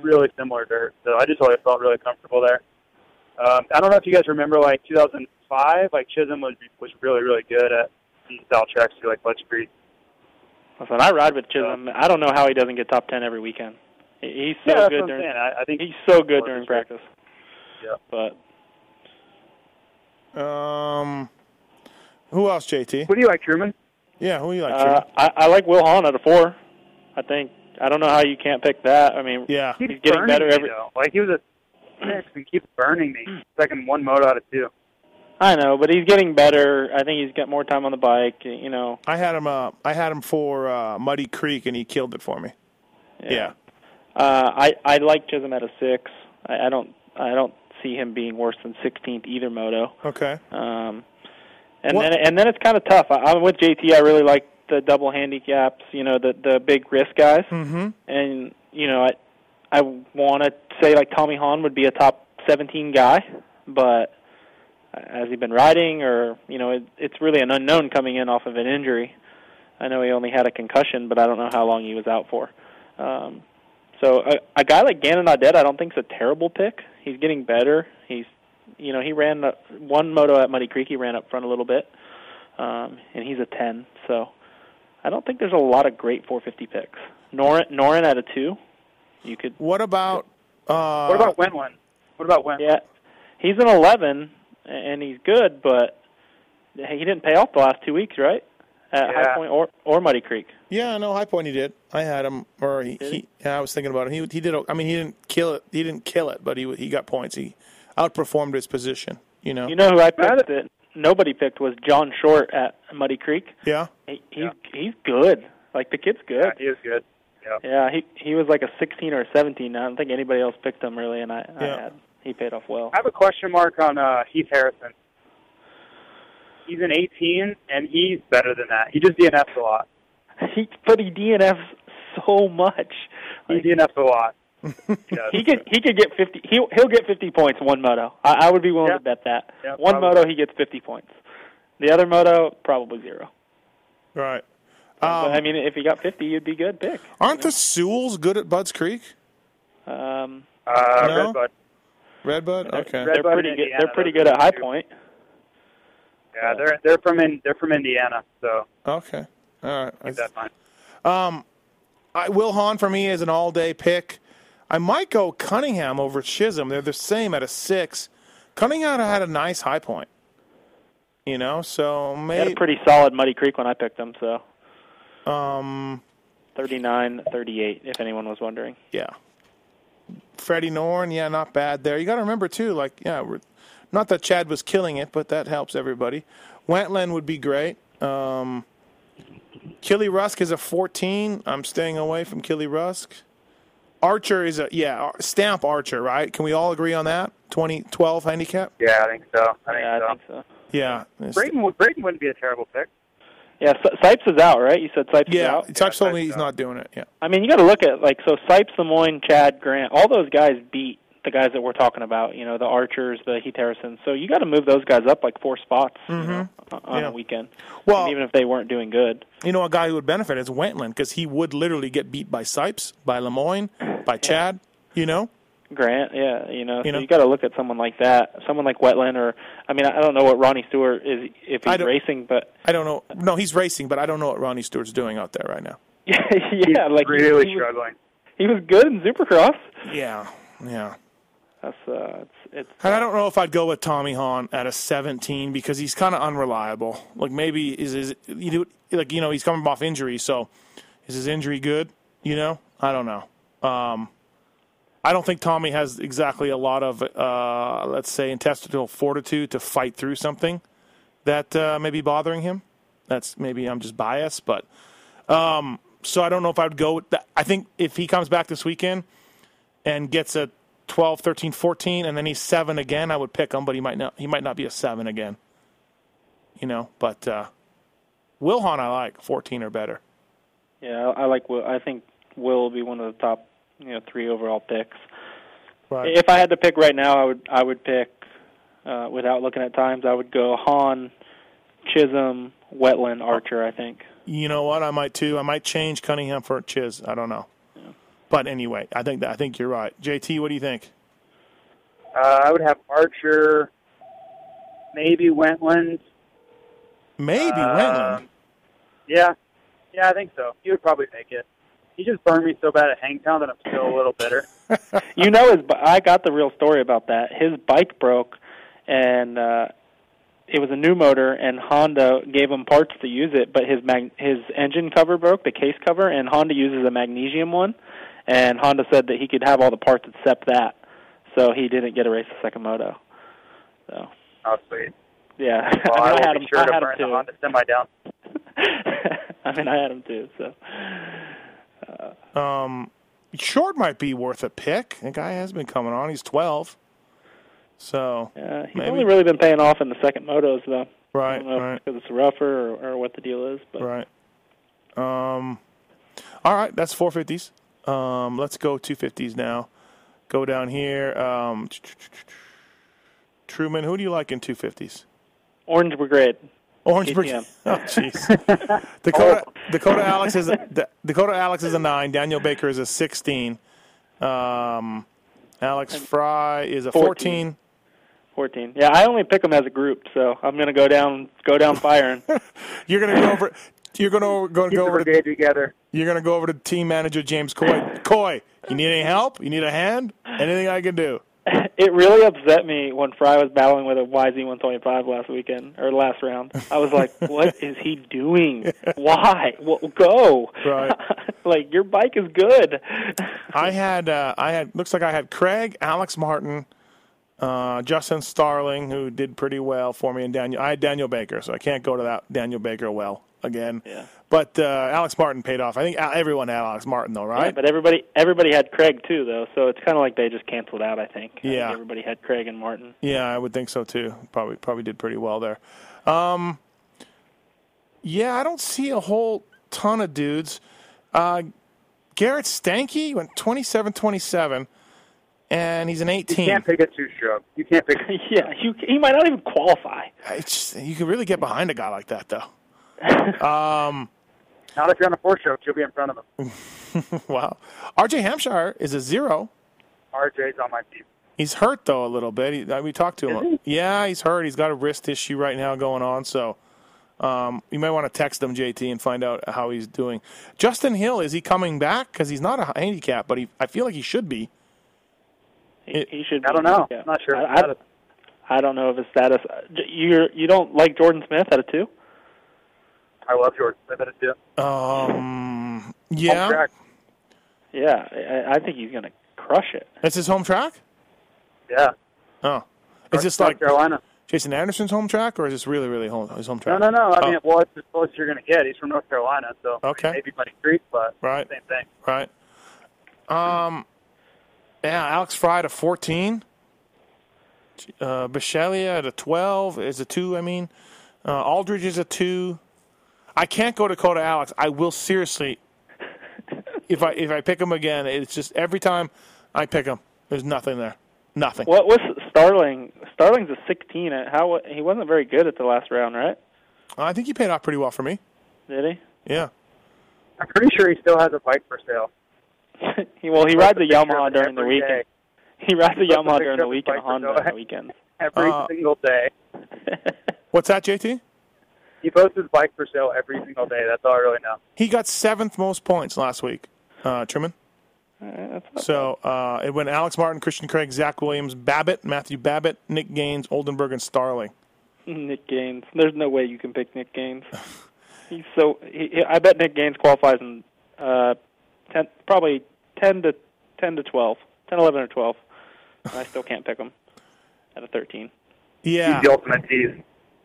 really similar dirt. So I just always felt really comfortable there. Um, I don't know if you guys remember, like 2005, like Chisholm was was really really good at these style tracks too, like Budds Creek. listen, I ride with Chisholm. I don't know how he doesn't get top ten every weekend. He- He's so yeah, good during. I, I think he's so good during practice. Yeah. But Um, who else, JT? Who do you like, Truman? Yeah, who do you like? uh, I, I like Will Hahn at a four. I think I don't know how you can't pick that. I mean, yeah. Keeps He's getting better me, every- though. Like he was a six and keeps burning me. Second one moto out of two. I know, but he's getting better. I think he's got more time on the bike. You know, I had him. Uh, I had him for uh, Muddy Creek, and he killed it for me. Yeah. Uh, I I like Chisholm at a six. I, I don't I don't see him being worse than 16th either moto. Okay. Um, and What- then and then it's kind of tough. I, I'm with JT. I really like the double handicaps. You know, the the big risk guys. Mm-hmm. And you know, I I want to say like Tommy Hahn would be a top 17 guy, but has he been riding or you know it, it's really an unknown coming in off of an injury. I know he only had a concussion, but I don't know how long he was out for. Um, so a, a guy like Gannon Audet, I don't think is a terrible pick. He's getting better. He's you know he ran the, one moto at Muddy Creek. He ran up front a little bit, um, and he's a 10. So I don't think there's a lot of great 450 picks. Norin, Norin at a two. You could What about? Uh, What about Wentland? What about Wentland? yeah, he's an 11, and he's good, but he didn't pay off the last two weeks, right? At Yeah. High Point or or Muddy Creek. Yeah, no, High Point he did. I had him, or he, Did he yeah, I was thinking about him. He he did. I mean, he didn't kill it. He didn't kill it, but he he got points. He outperformed his position. You know. You know who I picked that nobody picked was John Short at Muddy Creek. yeah. He, he's Yeah. he's good. Like the kid's good. Yeah, he is good. Yeah. Yeah, he he was like a 16 or a 17. I don't think anybody else picked him really, and I, I had he paid off well. I have a question mark on uh, Heath Harrison. He's an 18, and he's better than that. He just DNFs a lot. <laughs> He but he DNFs so much. He Like, DNFs a lot. <laughs> He he could he could get 50. He'll he'll get 50 points one moto. I, I would be willing Yeah. to bet that. Yeah, one probably. moto he gets 50 points. The other moto probably zero. Right. But Um, I mean, if he got 50, you'd be good pick. aren't the Sewells good at Budds Creek? Um, Uh, No? Redbud. Redbud. they're, Okay. they're Redbud pretty good. Indiana, They're pretty good at High. Point. Yeah, they're they're from in they're from Indiana, so Okay. All right. keep that mind. Um, I, Will Hahn for me is an all-day pick. I might go Cunningham over Chisholm. They're the same at a six. Cunningham had a nice high point. You know, so They had a pretty solid Muddy Creek when I picked them. So um 39, 38, if anyone was wondering. yeah. Freddie Noren, yeah, not bad there. You got to remember too, like yeah, we're, not that Chad was killing it, but that helps everybody. Wentland would be great. Um, Killy Rusk is a 14. I'm staying away from Killy Rusk. Archer is a yeah, stamp Archer, right? Can we all agree on that? 2012 handicap? Yeah, I think so. I think yeah, so. I think so. Yeah. Braden, Braden wouldn't be a terrible pick. Yeah, Sipes is out, right? You said Sipes is Yeah, out. it's told me I'd he's say. not doing it. Yeah. I mean, you got to look at like so Sipes, Lemoine, Chad, Grant, all those guys beat the guys that we're talking about. You know, the Archers, the Heath Harrisons. So you got to move those guys up like four spots you mm-hmm. know, on Yeah. a weekend. Well- And even if they weren't doing good. You know, a guy who would benefit is Wentland because he would literally get beat by Sipes, by Lemoine, by Chad. You know, Grant, yeah, you know, You so you got to look at someone like that, someone like Wentland, or I mean, I don't know what Ronnie Stewart is if he's racing, but I don't know. No, he's racing, but I don't know what Ronnie Stewart's doing out there right now. <laughs> yeah, He's like he- really he, was, struggling. he was good in Supercross. Yeah, yeah. That's uh, it's it's And I don't know if I'd go with Tommy Hahn at a 17 because he's kind of unreliable. Like maybe is is you know, like you know he's coming off injury, so is his injury good? You know, I don't know. Um, I don't think Tommy has exactly a lot of uh, let's say intestinal fortitude to fight through something that uh, may be bothering him. That's maybe I'm just biased, but um, so I don't know if I would go. I think if he comes back this weekend and gets a 12, 13, 14, and then he's seven again, I would pick him, but he might not. He might not be a seven again. You know, but uh, Will Hahn I like 14 or better. yeah. I like Will. I think Will will be one of the top you know three overall picks. Right. If I had to pick right now, I would I would pick uh, without looking at times. I would go Hahn, Chisholm, Wentland, Archer. I think. You know what? I might too. I might change Cunningham for Chiz. I don't know. But anyway, I think that I think you're right. JT, what do you think? Uh, I would have Archer, maybe Wentland. Maybe Wentland. Yeah, yeah, I think so. He would probably make it. He just burned me so bad at Hangtown that I'm still a little bitter. <laughs> You know, his I got the real story about that. His bike broke, and uh, it was a new motor, and Honda gave him parts to use it, but his mag- his engine cover broke, the case cover, and Honda uses a magnesium one, and Honda said that he could have all the parts except that, so he didn't get a race the second moto. So Oh, sweet. yeah, <laughs> Well, I, I, mean, I, will had him. sure I had him too. Honda semi down. <laughs> I mean, I had him too. So Um, Short might be worth a pick. The guy has been coming on. He's 12. So he's Maybe. only really been paying off in the second motos though. Right, right. because it's rougher or, or what the deal is, but Right. Um, all right, that's 450s. Um, let's go 250s now. Go down here. Um, Truman, who do you like in 250s? Orange Brigade. Orange KTM. <laughs> Oh, jeez. <laughs> Dakota Dakota Alix is a, Dakota Alix is a nine. Daniel Baker is a 16. Um, Alex Frye is a 14. 14. Yeah, I only pick them as a group, so I'm gonna go down go down firing. <laughs> You're gonna go over. You're gonna go, go the over to together. You're going to go over to team manager James Coy. Coy, you need any help? You need a hand? Anything I can do? It really upset me when Frye was battling with a YZ125 last weekend or last round. I was like, <laughs> "What is he doing? Why? Well, go!" Right. <laughs> like your bike is good. I had uh, I had looks like I had Craig, Alex Martin, uh, Justin Starling, who did pretty well for me, and Daniel. I had Daniel Baker, so I can't go to that Daniel Baker well again. Yeah. But uh, Alex Martin paid off. I think everyone had Alex Martin though, right? Yeah, but everybody everybody had Craig too, though. So it's kind of like they just canceled out. I think. I think Yeah. everybody had Craig and Martin. Yeah, I would think so too. Probably probably did pretty well there. Um, yeah, I don't see a whole ton of dudes. Uh, Garrett Stanky went 27-27, and he's an 18. You 18. can't pick a two stroke. You can't pick. <laughs> yeah, you, he might not even qualify. Just, you can really get behind a guy like that, though. <laughs> Not if you're on a four stroke, you'll be in front of him. <laughs> wow. RJ Hampshire is a zero. RJ's on my team. He's hurt though a little bit. He, uh, we talked to him. Is Yeah, he's hurt. He's got a wrist issue right now going on. So um, you might want to text him, JT, and find out how he's doing. Justin Hill is he coming back? Because he's not a handicap, but he, I feel like he should be. He, he should. I don't know. Yeah. I'm not sure. I, I, I don't know if his status. You you don't like Jordan Smith at a two? I love Jordan Smith at a two. Um, Home yeah, track. Yeah, I, I think he's going to crush it. That's his home track. Yeah. Oh, is this North like Carolina? Jason Anderson's home track, or is this really, really home, his home track? no, no. No. I Oh. mean, well, it's as close as you're going to get. He's from North Carolina, so Okay. maybe Muddy Creek, but Right. same thing. Right. Um. Yeah, Alex Frye to fourteen. Uh, Bichelia at a twelve is a two. I mean, uh, Aldridge is a two. I can't go Dakota Alix. I will seriously. If I if I pick him again, it's just every time I pick him, there's nothing there, nothing. What was Starling? Starling's a 16. At how he wasn't very good at the last round, right? I think he paid off pretty well for me. Did he? Yeah. I'm pretty sure he still has a bike for sale. He <laughs> well, he rides a a picture of <laughs> Yamaha during the every weekend. day. He rides a Yamaha during the of weekend, bike Honda sale. on the weekend. Every Uh, single day. <laughs> What's that, JT? He posts his bike for sale every single day. That's all I really know. He got seventh most points last week. Uh, Truman. That's So uh, it went Alex Martin, Christian Craig, Zach Williams, Babbitt, Matthew Babbitt, Nick Gaines, Oldenburg, and Starling. Nick Gaines. There's no way you can pick Nick Gaines. He's so. He, he- I bet Nick Gaines qualifies in uh, ten, probably ten to ten to twelve, ten, eleven, or twelve. And I still can't pick him at a thirteen. Yeah, He's the ultimate tease.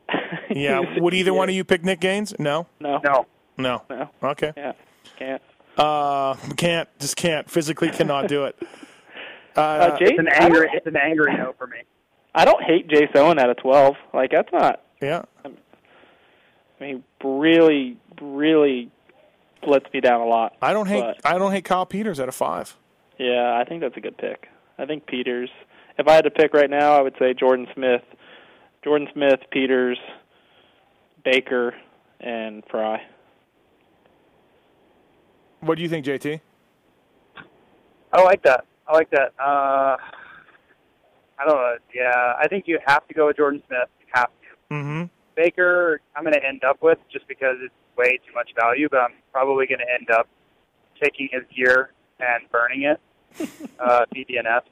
<laughs> yeah. Would either one of you pick Nick Gaines? No, No. No. no. No. Okay. Yeah. Can't. Uh, can't. Just can't. Physically cannot do it. <laughs> Uh, Uh, Jay, It's an angry. It's an angry no for me. I don't hate Jace Owen at a twelve. Like that's not. yeah. I mean, really, really lets me down a lot. I don't hate. But- I don't hate Kyle Peters at a five. Yeah, I think that's a good pick. I think Peters. If I had to pick right now, I would say Jordan Smith, Jordan Smith, Peters, Baker, and Frye. What do you think, JT? I like that. I like that. Uh, I don't know. Yeah, I think you have to go with Jordan Smith. You have to. Mm-hmm. Baker, I'm going to end up with just because it's way too much value, but I'm probably going to end up taking his gear and burning it. <laughs> uh, BDNF.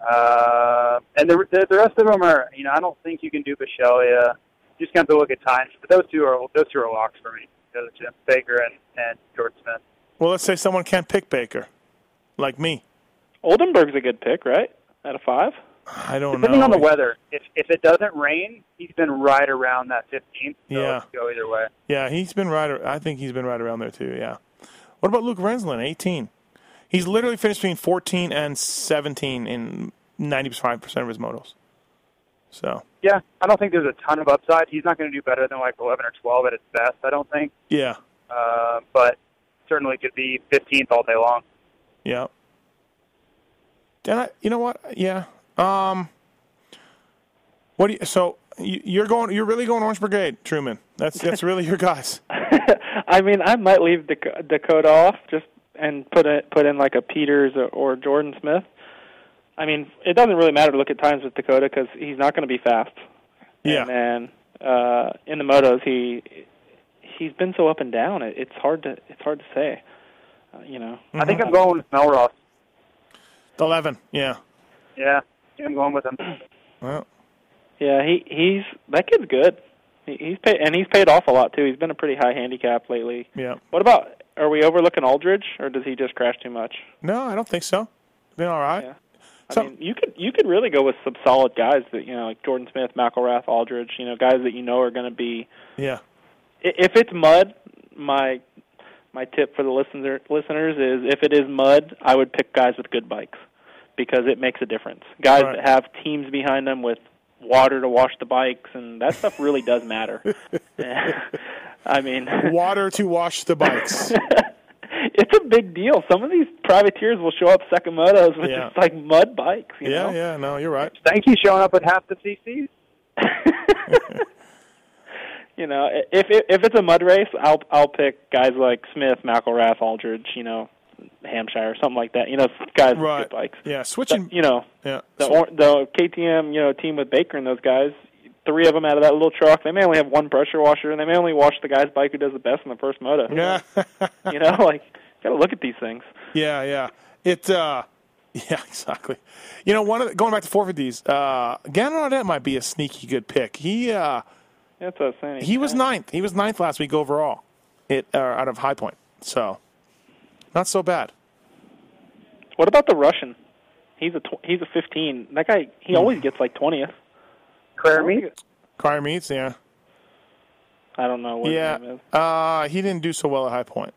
Uh, and the, the the rest of them are, you know, I don't think you can do Bichelia. You just got to look at times, but those two are those two are locks for me. Those two, Baker and and Jordan Smith. Well, let's say someone can't pick Baker, like me. Oldenburg's a good pick, right? At a five. I don't know. Depending know. on the weather, if if it doesn't rain, he's been right around that 15th. So Yeah. go either way. Yeah, he's been right. I think he's been right around there too. Yeah. What about Luke Renzland? 18. He's literally finished between 14 and 17 in 95% of his motos. So Yeah, I don't think there's a ton of upside. He's not going to do better than like 11 or 12 at his best. I don't think, yeah, uh, but certainly could be 15th all day long. yeah. Then I, you know what? Yeah. Um. What do you? So you, you're going? You're really going Orange Brigade, Truman? That's that's really your guys. <laughs> I mean, I might leave Dak- Dakota off just and put it put in like a Peters or, or Jordan Smith. I mean, it doesn't really matter to look at times with Dakota because he's not going to be fast. Yeah. And then uh, in the motos, he he's been so up and down. It, it's hard to it's hard to say. Uh, you know. I think I'm going with McElrath. 11. Yeah. Yeah, I'm going with him. Well, Yeah, he he's that kid's good. He, he's paid and he's paid off a lot too. He's been a pretty high handicap lately. yeah. What about are we overlooking Aldridge or does he just crash too much? No, I don't think so. Been all right. Yeah. I So- mean, you could you could really go with some solid guys that you know, like Jordan Smith, McElrath, Aldridge. You know, guys that you know are going to be. Yeah. If it's mud, my my tip for the listener listeners is if it is mud, I would pick guys with good bikes because it makes a difference. Guys Right. that have teams behind them with water to wash the bikes and that stuff really does matter. <laughs> <laughs> I mean, Water to wash the bikes. <laughs> it's a big deal. Some of these privateers will show up second motos with Yeah. just like mud bikes. You yeah, know? yeah. No, you're right. Thank you showing up with half the CCs. you know, if if if it's a mud race, I'll I'll pick guys like Smith, McElrath, Aldridge, you know, Hampshire, or something like that. You know, guys with good bikes. Yeah. Switching. you know, Yeah. the or, the KTM, you know, team with Baker and those guys. Three of them out of that little truck. They may only have one pressure washer, and they may only wash the guy's bike who does the best in the first moto. yeah. <laughs> You know, like got to look at these things. Yeah, yeah. It uh <laughs> yeah, exactly. You know, one of the, going back to 450s, uh Gannon Audette might be a sneaky good pick. He uh That's what I was saying. he was ninth. He was ninth last week overall. It uh, out of High Point. So not so bad. What about the Russian? He's a tw- he's a 15. That guy he Hmm. always gets like 20th. Claire me. Car meets, yeah. I don't know what yeah. his name is. Uh he didn't do so well at High Point.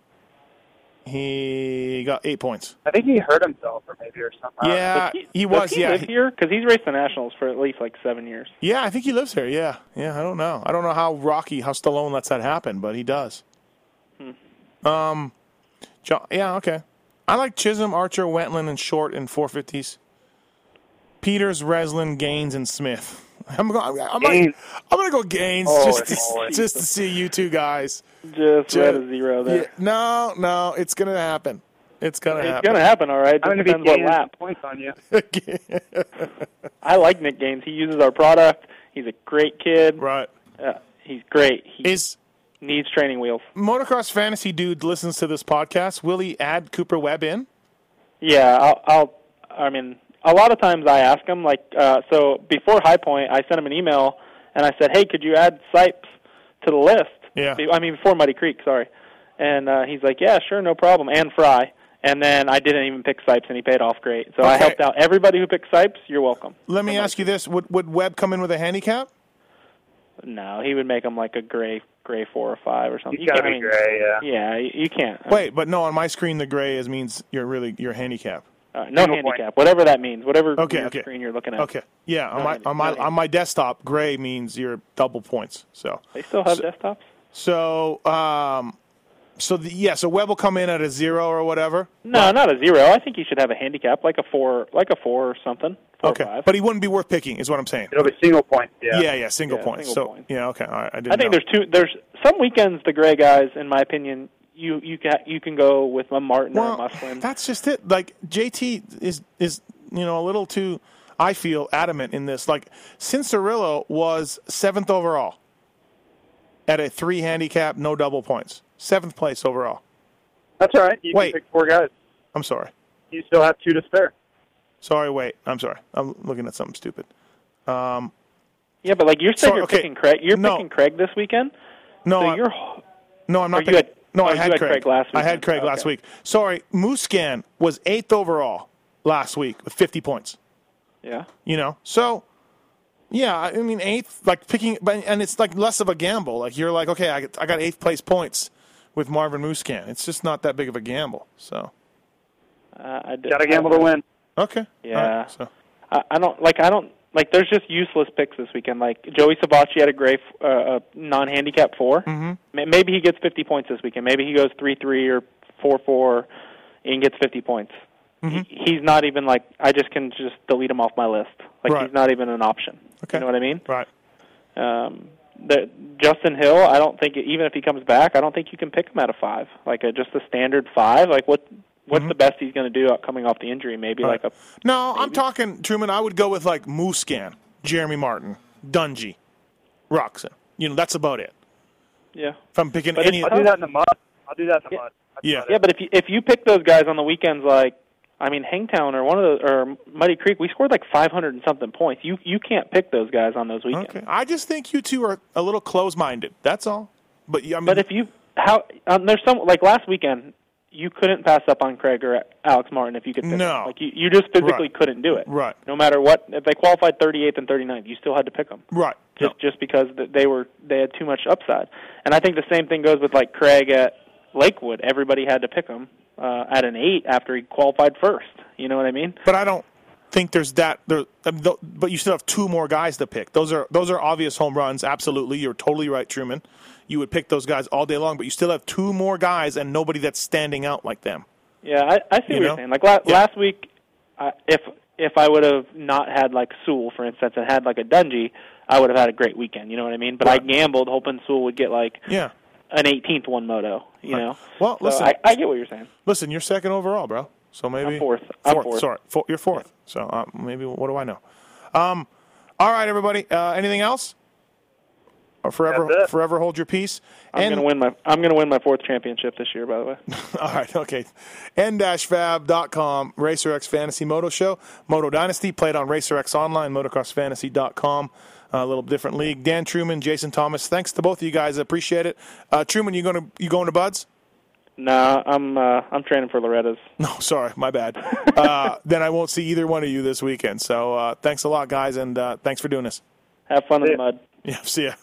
He got eight points. I think he hurt himself or maybe or something. I don't. Yeah, Does he does was. he yeah, live he- here because he's raced the nationals for at least like seven years. yeah. I think he lives here. Yeah, yeah. I don't know. I don't know how Rocky, how Stallone lets that happen, but he does. Um, Jo- yeah, okay. I like Chisholm, Archer, Wentland, and Short in 450s. Peters, Reslin, Gaines, and Smith. I'm going. I'm, gonna- I'm going to go Gaines Oh, just to, oh, just to see you two guys. Just Ju- read a zero there. Yeah, no, no, it's going to happen. It's going to happen. It's gonna happen, all right. I'm going to be depends what lap. points on you. <laughs> I like Nick Gaines. He uses our product. He's a great kid. right. Uh, he's great. He Is needs training wheels. Motocross Fantasy Dude listens to this podcast? Will he add Cooper Webb in? Yeah, I'll, I'll. I mean, a lot of times I ask him like, uh, so before High Point, I sent him an email and I said, hey, could you add Sipes to the list? Yeah. I mean, before Muddy Creek, sorry. And uh, he's like, yeah, sure, no problem, and Frye. And then I didn't even pick Sipes, and he paid off great. So I helped out everybody who picked Sipes. You're welcome. Let me ask you this: Would would Webb come in with a handicap? No, he would make them like a gray, gray four or five or something. He's You got to can't- be I mean, gray, yeah. Yeah, you, you can't. Wait, but no, on my screen the gray is means you're really your handicap. Uh, no Single handicap, whatever that means, whatever Okay, okay. screen you're looking at. Okay, yeah, on my handi- on my no on my desktop, gray means you're double points. So They still have desktops. so um so the, yeah, so Webb will come in at a zero or whatever. No, not a zero. I think he should have a handicap, like a four, like a four or something. Four Okay, or five. but he wouldn't be worth picking, is what I'm saying. It'll be single point. yeah. Yeah, yeah, single Yeah, points. single so points. yeah, okay, all right. I didn't. I think know. there's two. There's some weekends the gray guys, in my opinion, you you can you can go with a Martin or a well, Musquin. that's just it. Like JT is is you know a little too. I feel adamant in this. Like Cianciarulo was seventh overall at a three handicap, no double points, seventh place overall. That's all right. You Wait. can pick four guys. I'm sorry. You still have two to spare. Sorry, wait. I'm sorry. I'm looking at something stupid. Um, yeah, but like you're saying, Sorry, you're okay. picking Craig. You're No. picking Craig this weekend. No, So I- you're no, I'm not. picking- had- no, oh, I had, had Craig last week. I had. Craig last Okay. week. Sorry, Musquin was eighth overall last week with 50 points. yeah. You know, so yeah, I I mean eighth, like picking, but and it's like less of a gamble. Like you're like, okay, I, I got eighth place points with Marvin Musquin. It's just not that big of a gamble. So Uh, I Got to gamble to win. okay, Yeah. All right, so I, I don't like. I don't like. There's just useless picks this weekend. Like Joey Savatgy had a gray f- uh, a non-handicap 4 Mm-hmm. Maybe he gets 50 points this weekend. Maybe he goes three three or four four, and gets 50 points. Mm-hmm. He's not even like. I just can just delete him off my list. Like Right. he's not even an option. Okay. You know what I mean? right. Um, the, Justin Hill. I don't think even if he comes back, I don't think you can pick him at a five. Like a, just a standard five. Like what? What's the best he's going to do coming off the injury? Maybe Mm-hmm. Right. like a No, I'm talking Truman. I would go with like Musquin, Jeremy Martin, Dungey, Roczen. You know, that's about it. yeah. If I'm picking But any, I'll do that in the mud. I'll do that in the Yeah. mud. Yeah. Yeah, but if you if you pick those guys on the weekends, like I mean, Hangtown or one of those or Muddy Creek, we scored like 500 and something points. You you can't pick those guys on those weekends. Okay. I just think you two are a little close-minded. That's all. But I mean, But if you how um, there's some like last weekend, you couldn't pass up on Craig or Alex Martin if you could pick No. them. Like you, you just physically Right. couldn't do it. Right. No matter what, if they qualified 38th and 39th, you still had to pick them. right, Just just because th- they were they had too much upside. And I think the same thing goes with like Craig at Lakewood. Everybody had to pick him uh, at an eight after he qualified first. You know what I mean? but I don't think there's that. There, I mean, th- but you still have two more guys to pick. Those are those are obvious home runs. Absolutely, you're totally right, Truman. You would pick those guys all day long, but you still have two more guys and nobody that's standing out like them. Yeah, I, I see You what know? you're saying. Like la- Yeah. last week, uh, if if I would have not had like Sewell, for instance, and had like a Dungey, I would have had a great weekend. You know what I mean? But Right. I gambled hoping Sewell would get like Yeah. An 18th one moto. You Right. know. Well, So listen- I, I get what you're saying. Listen, you're second overall, bro. So maybe I'm fourth. I'm fourth. Sorry, four, you're fourth. So uh, maybe what do I know? Um, all right, everybody. Uh, anything else? Or forever, forever hold your peace. I'm and gonna win my I'm gonna win my fourth championship this year. By the way. <laughs> all right, okay. N-fab.com, RacerX Fantasy Moto Show, Moto Dynasty, played on RacerX Online, Motocross motocrossfantasy.com. A little different league. Dan Truman, Jason Thomas. Thanks to both of you guys. I appreciate it. Uh, Truman, you going to you going to Budds? nah, I'm uh, I'm training for Loretta's. <laughs> No, sorry, my bad. uh, then I won't see either one of you this weekend. So uh, thanks a lot, guys, and uh, thanks for doing this. Have fun in Yeah. the mud. Yeah, see ya.